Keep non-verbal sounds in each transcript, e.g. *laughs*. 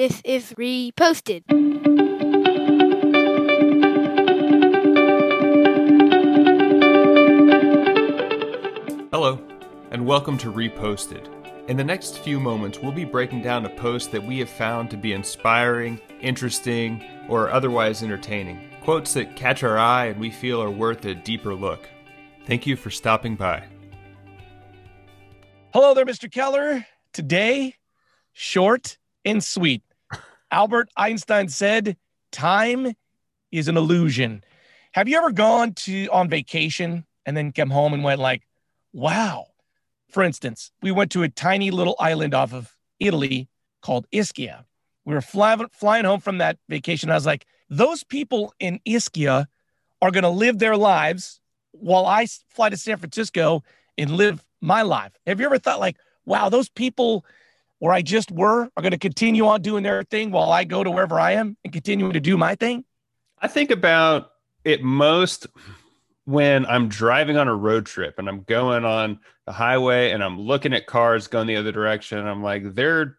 This is reposted. Hello, and welcome to Reposted. In the next few moments, we'll be breaking down a post that we have found to be inspiring, interesting, or otherwise entertaining. Quotes that catch our eye and we feel are worth a deeper look. Thank you for stopping by. Hello there, Mr. Keller. Today, short and sweet. Albert Einstein said, Time is an illusion. Have you ever gone to on vacation and then come home and went like, wow? For instance, we went to a tiny little island off of Italy called Ischia. We were fly, flying home from that vacation. I was like, those people in Ischia are going to live their lives while I fly to San Francisco and live my life. Have you ever thought like, wow, those people where I just were are going to continue on doing their thing while I go to wherever I am and continuing to do my thing? I think about it most when I'm driving on a road trip and I'm going on the highway and I'm looking at cars going the other direction. I'm like, they're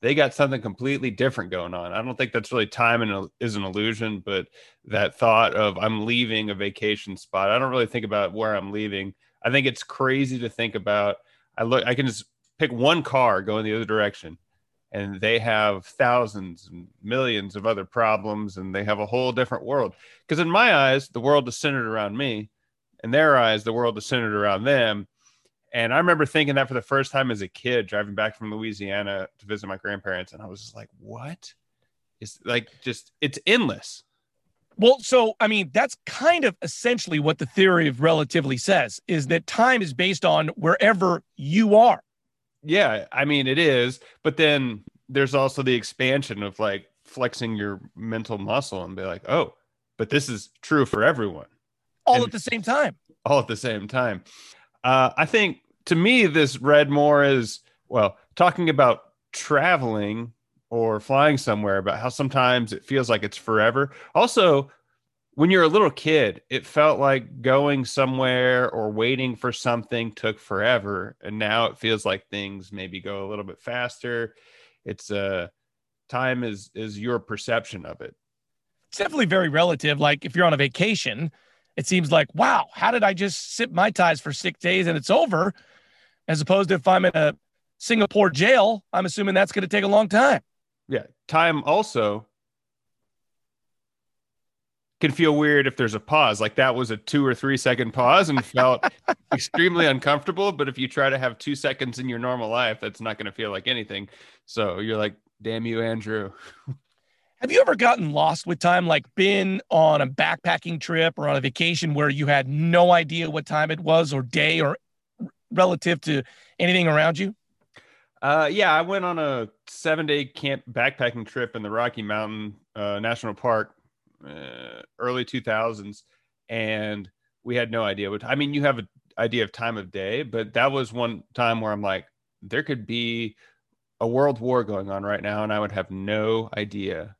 they got something completely different going on. I don't think that's really time and is an illusion, but that thought of I'm leaving a vacation spot. I don't really think about where I'm leaving. I think it's crazy to think about. I look, I can just pick one car going the other direction and they have thousands and millions of other problems and they have a whole different world. Because in my eyes the world is centered around me. In their eyes the world is centered around them. And i remember thinking that for the first time as a kid driving back from louisiana to visit my grandparents and i was just like what it's like just it's endless. Well, so I mean, that's kind of essentially what the theory of relativity says is that time is based on wherever you are. Yeah, I mean it is, but then there's also the expansion of like flexing your mental muscle and be like, "Oh, but this is true for everyone." All and at the same time. All at the same time. Uh, I think to me this read more as well talking about traveling or flying somewhere about how sometimes it feels like it's forever. Also, when you're a little kid, it felt like going somewhere or waiting for something took forever. And now it feels like things maybe go a little bit faster. It's uh time is is your perception of it. It's definitely very relative. Like if you're on a vacation, it seems like, wow, how did I just sip mai tais for six days and it's over? As opposed to if I'm in a Singapore jail, I'm assuming that's going to take a long time. Yeah. Time also can feel weird if there's a pause. Like that was a two or three second pause and felt *laughs* extremely uncomfortable. But if you try to have two seconds in your normal life, that's not going to feel like anything. So you're like, damn you, Andrew. Have you ever gotten lost with time, like been on a backpacking trip or on a vacation where you had no idea what time it was or day or relative to anything around you? Uh, yeah, I went on a seven day camp backpacking trip in the Rocky Mountain uh, National Park uh, early 2000s and we had no idea what i mean you have an idea of time of day but that was one time where i'm like there could be a world war going on right now and i would have no idea.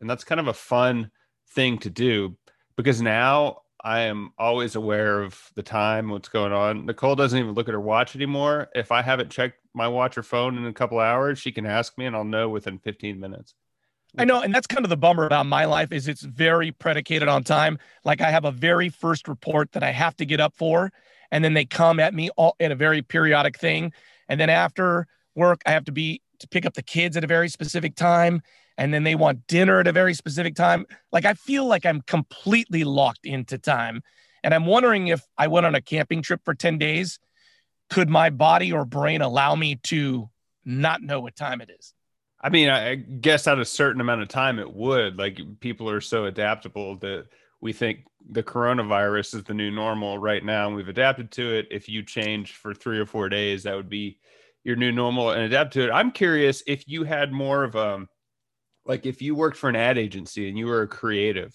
And that's kind of a fun thing to do because now i am always aware of the time what's going on. Nicole doesn't even look at her watch anymore. If i haven't checked my watch or phone in a couple hours she can ask me and i'll know within 15 minutes I know, and that's kind of the bummer about my life is it's very predicated on time. Like I have a very first report that I have to get up for, and then they come at me all at a very periodic thing, and then after work I have to be to pick up the kids at a very specific time, and then they want dinner at a very specific time. Like I feel like I'm completely locked into time, and I'm wondering if I went on a camping trip for ten days, could my body or brain allow me to not know what time it is? I mean, I guess at a certain amount of time it would. Like people are so adaptable that we think the coronavirus is the new normal right now, and we've adapted to it. If you change for three or four days, that would be your new normal and adapt to it. I'm curious if you had more of a like if you worked for an ad agency and you were a creative,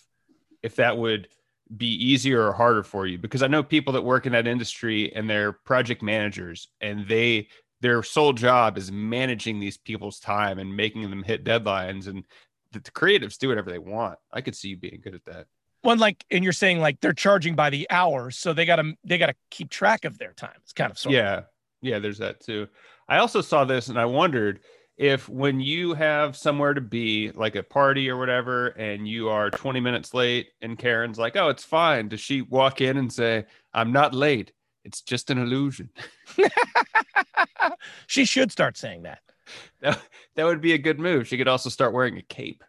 if that would be easier or harder for you because I know people that work in that industry and they're project managers and they their sole job is managing these people's time and making them hit deadlines and the, the creatives do whatever they want i could see you being good at that one like and you're saying like they're charging by the hour so they gotta they gotta keep track of their time it's kind of sort yeah of. yeah there's that too i also saw this and i wondered if when you have somewhere to be, like a party or whatever, and you are 20 minutes late, and Karen's like, "Oh, it's fine," does she walk in and say, "I'm not late. It's just an illusion"? *laughs* *laughs* she should start saying that. that, that would be a good move. She could also start wearing a cape.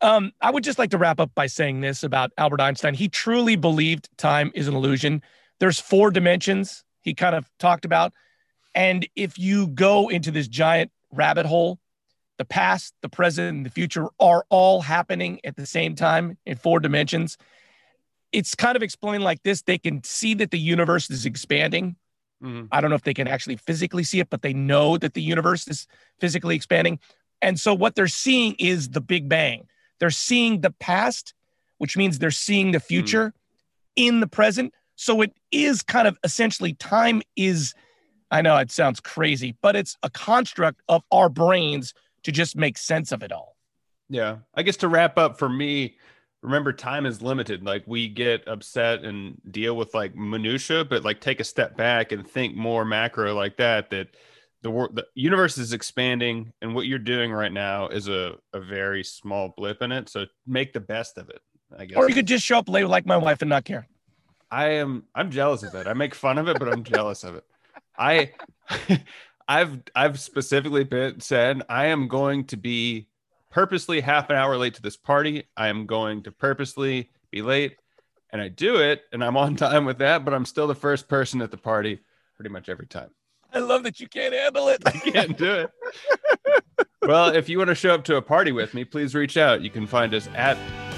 Um, I would just like to wrap up by saying this about Albert Einstein. He truly believed time is an illusion. There's four dimensions he kind of talked about. And if you go into this giant rabbit hole, the past, the present, and the future are all happening at the same time in four dimensions. It's kind of explained like this they can see that the universe is expanding. Mhm. I don't know if they can actually physically see it, but they know that the universe is physically expanding. And so what they're seeing is the Big Bang. They're seeing the past, which means they're seeing the future in the present. So it is kind of essentially time is, I know it sounds crazy, but it's a construct of our brains to just make sense of it all. Yeah. I guess to wrap up for me, remember time is limited. Like we get upset and deal with like minutia, but like take a step back and think more macro like that, that the world, the universe is expanding and what you're doing right now is a, a very small blip in it. So make the best of it. I guess. Or you could just show up late like my wife and not care. I am I'm jealous of it. I make fun of it, but I'm jealous of it. I *laughs* I've I've specifically been said I am going to be purposely half an hour late to this party. I am going to purposely be late and I do it and I'm on *laughs* time with that, but I'm still the first person at the party pretty much every time. I love that you can't handle it. *laughs* I can't do it. well, if you want to show up to a party with me, please reach out. You can find us at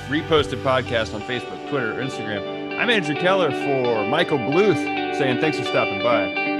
Reposted Podcast on Facebook, Twitter, or Instagram. I'm Andrew Keller for Michael Bluth saying thanks for stopping by.